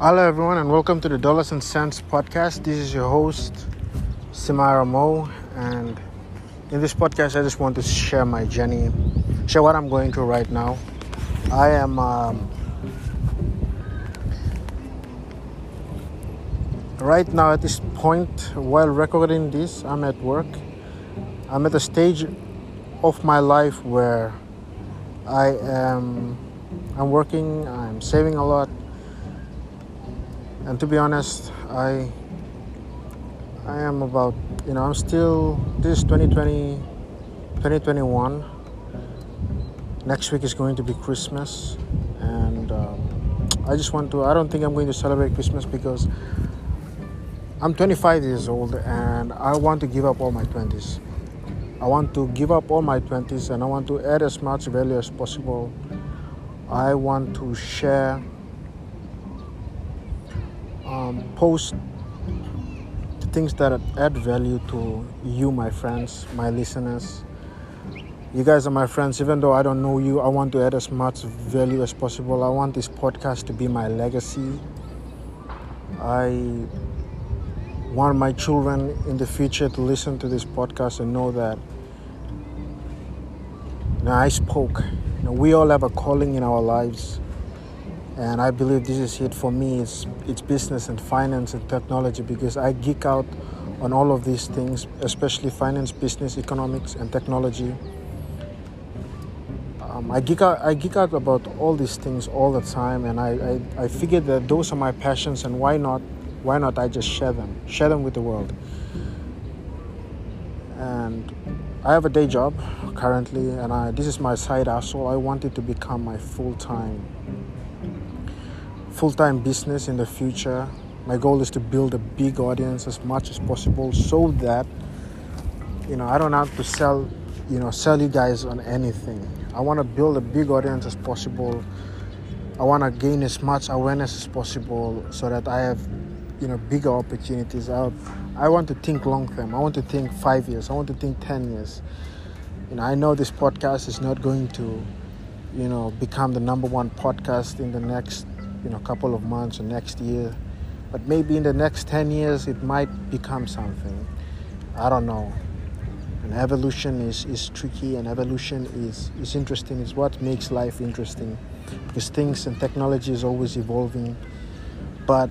Hello, everyone, and welcome to the Dollars and Cents podcast. This is your host, Simara Mo, and in this podcast, I just want to share my journey, share what I'm going through right now. I am um, right now at this point while recording this. I'm at work. I'm at a stage of my life where I am. I'm working. I'm saving a lot and to be honest i i am about you know i'm still this 2020 2021 next week is going to be christmas. And um, i just want to i don't think i'm going to celebrate christmas because i'm 25 years old and i want to give up all my 20s i want to give up all my 20s and i want to add as much value as possible. I want to share um, post things that add value to you, my friends, my listeners. You guys are my friends, even though I don't know you. I want to add as much value as possible. I want this podcast to be my legacy. I want my children in the future to listen to this podcast and know that know, I spoke. You know, we all have a calling in our lives and I believe this is it for me. It's it's business and finance and technology because I geek out on all of these things, especially finance, business, economics, and technology. Um, I geek out I geek out about all these things all the time, and I, I I figured that those are my passions, and why not why not I just share them share them with the world. And I have a day job currently, and I, this is my side hustle. I want it to become my full time full-time business in the future. My goal is to build a big audience as much as possible so that you know i don't have to sell you know sell you guys on anything. I want to build a big audience as possible. I want to gain as much awareness as possible so that i have you know bigger opportunities I, I want to think long term. I want to think five years. I want to think 10 years. You know i know this podcast is not going to you know become the number one podcast in the next you know couple of months or next year. But maybe in the next 10 years it might become something. I don't know. And evolution is, is tricky and evolution is, is interesting it's what makes life interesting because things and technology is always evolving. But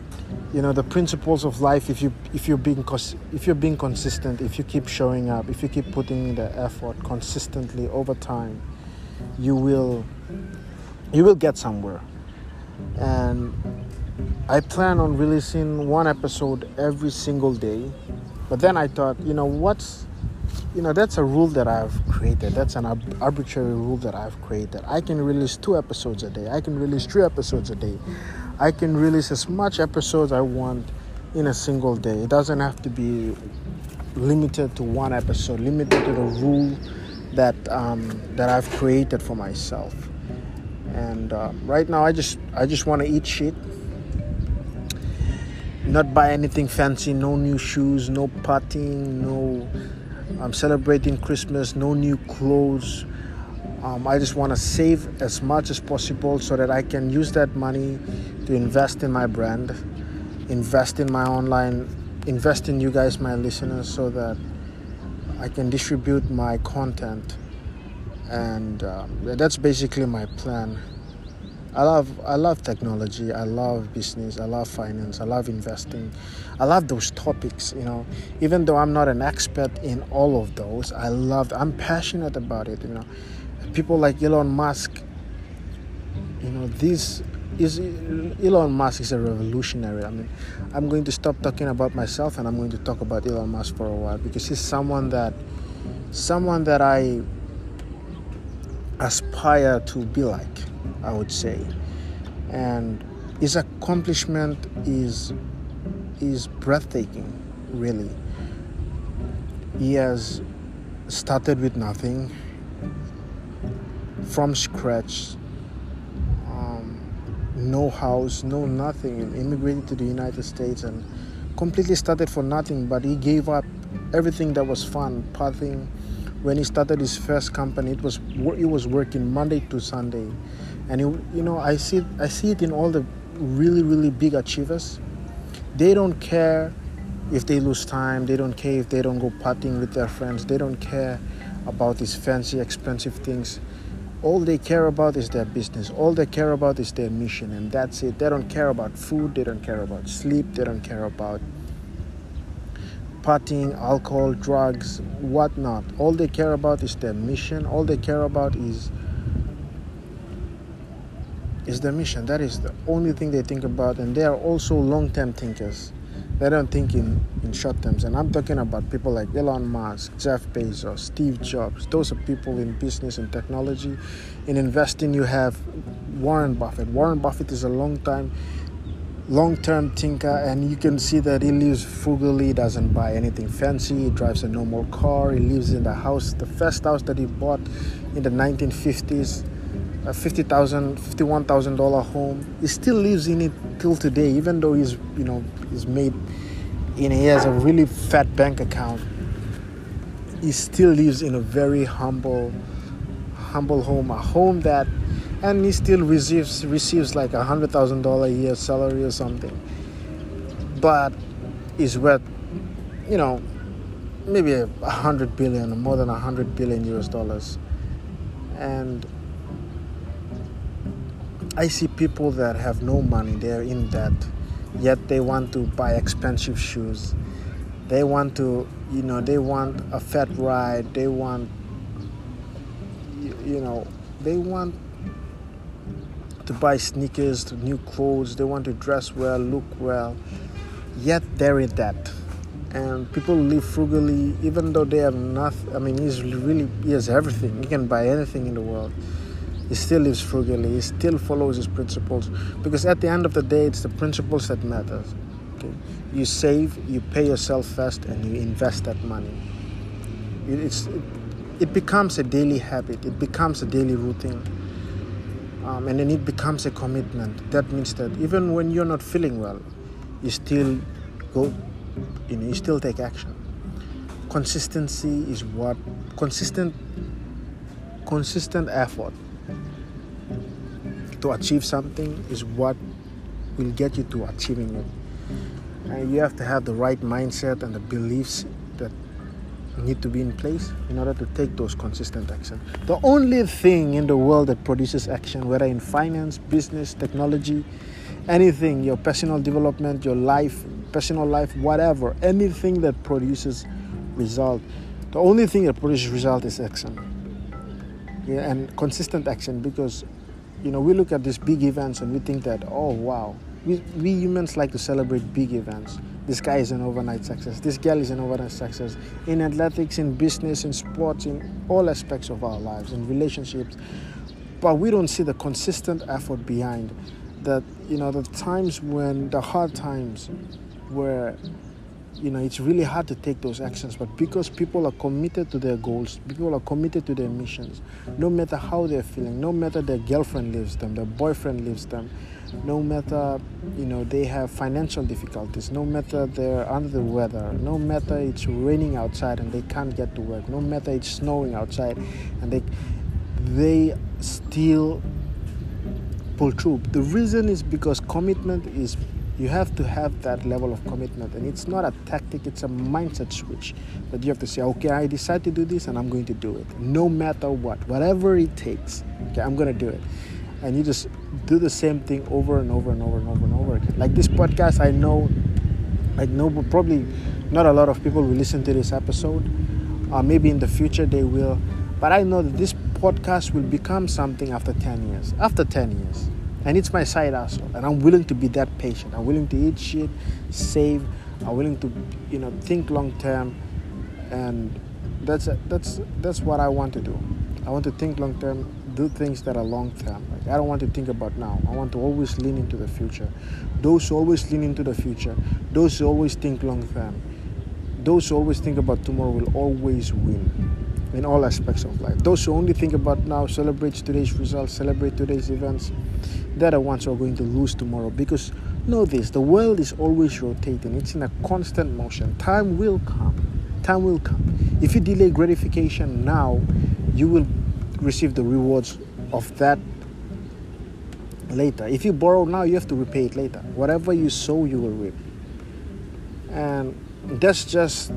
you know the principles of life if you if you're being if you're being consistent if you keep showing up if you keep putting in the effort consistently over time you will you will get somewhere and I plan on releasing one episode every single day. But then I thought, you know, what's you know, that's a rule that I've created. That's an arbitrary rule that I've created. I can release two episodes a day. I can release three episodes a day. I can release as much episodes I want in a single day. It doesn't have to be limited to one episode, limited to the rule that um, that I've created for myself and uh, right now i just i just want to eat shit. Not buy anything fancy no new shoes no partying no i'm celebrating christmas no new clothes. Um, i just want to save as much as possible so that i can use that money to invest in my brand invest in my online invest in you guys my listeners so that i can distribute my content and um, that's basically my plan. I love I love technology. I love business. I love finance. I love investing. I love those topics. You know, even though I'm not an expert in all of those, I love. I'm passionate about it. You know, people like Elon Musk. You know, this is Elon Musk is a revolutionary. I mean, I'm going to stop talking about myself and I'm going to talk about Elon Musk for a while because he's someone that, someone that I aspire to be like, I would say. And his accomplishment is is breathtaking, really. He has started with nothing from scratch. Um, no house, no nothing. Immigrated to the United States and completely started for nothing. But he gave up everything that was fun, pathing, when he started his first company it was he was working monday to sunday and he, you know i see i see it in all the really, really big achievers, they don't care if they lose time, they don't care if they don't go partying with their friends, they don't care about these fancy, expensive things. All they care about is their business. All they care about is their mission, and that's it. They don't care about food, they don't care about sleep, they don't care about partying, alcohol, drugs, whatnot. All they care about is their mission. All they care about is is their mission. That is the only thing they think about, and they are also long-term thinkers. They don't think in, in short terms. And I'm talking about people like Elon Musk, Jeff Bezos, Steve Jobs. Those are people in business and technology. In investing, you have Warren Buffett. Warren Buffett is a long time long-term thinker and you can see that he lives frugally doesn't buy anything fancy he drives a normal car he lives in the house the first house that he bought in the 1950s a $50,000 $51,000 home. He still lives in it till today even though he's you know he's made know he has a really fat bank account. He still lives in a very humble humble home a home that and he still receives receives like a hundred thousand dollar a year salary or something. But is worth you know maybe a hundred billion or more than a hundred billion US dollars. And I see people that have no money. They're in debt. Yet they want to buy expensive shoes. They want to you know they want a fat ride. They want you know they want to buy sneakers, to new clothes, they want to dress well, look well, yet they're in debt. And people live frugally, even though they have nothing. I mean, he's really he has everything. He can buy anything in the world. He still lives frugally. He still follows his principles because at the end of the day, it's the principles that matter. Okay, you save, you pay yourself first, and you invest that money. It's it, it becomes a daily habit. It becomes a daily routine um, and then it becomes a commitment. That means that even when you're not feeling well, you still go, you know, you still take action. Consistency is what consistent, consistent effort to achieve something is what will get you to achieving it. And you have to have the right mindset and the beliefs need to be in place in order to take those consistent action. The only thing in the world that produces action, whether in finance, business, technology, anything, your personal development, your life, personal life, whatever, anything that produces result, the only thing that produces result is action. Yeah, and consistent action because you know we look at these big events and we think that oh wow we, we humans like to celebrate big events this guy is an overnight success. This girl is an overnight success. In athletics, in business, in sports, in all aspects of our lives, in relationships. But we don't see the consistent effort behind that, you know, the times when the hard times where you know it's really hard to take those actions but because people are committed to their goals people are committed to their missions no matter how they're feeling no matter their girlfriend leaves them their boyfriend leaves them no matter you know they have financial difficulties no matter they're under the weather no matter it's raining outside and they can't get to work no matter it's snowing outside and they they still pull through. The reason is because commitment is you have to have that level of commitment and it's not a tactic it's a mindset switch that you have to say okay i decide to do this and i'm going to do it. No matter what whatever it takes okay i'm going to do it and you just do the same thing over and over and over and over and over again. Like this podcast, I know, like no, probably not a lot of people will listen to this episode. Uh, maybe in the future they will, but I know that this podcast will become something after 10 years. After 10 years. And it's my side hustle. And I'm willing to be that patient. I'm willing to eat shit, save. I'm willing to, you know, think long term. And that's that's that's what I want to do. I want to think long term do things that are long term. Like I don't want to think about now. I want to always lean into the future. Those who always lean into the future, those who always think long term, those who always think about tomorrow will always win in all aspects of life. Those who only think about now, celebrate today's results, celebrate today's events, they're the ones who are going to lose tomorrow. Because know this, the world is always rotating. It's in a constant motion. Time will come. Time will come. If you delay gratification now, you will receive the rewards of that later. If you borrow now, you have to repay it later. Whatever you sow, you will reap. And that's just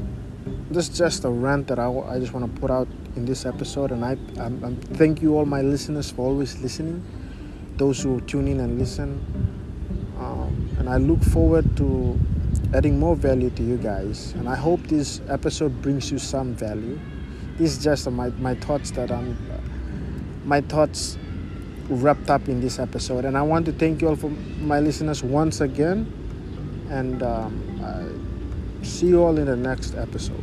that's just a rant that I, I just want to put out in this episode. And I I'm, I'm, thank you all my listeners for always listening. Those who tune in and listen. Um, and I look forward to adding more value to you guys. And I hope this episode brings you some value. This is just my, my thoughts that I'm my thoughts wrapped up in this episode. And I want to thank you all for my listeners once again. And um, see you all in the next episode.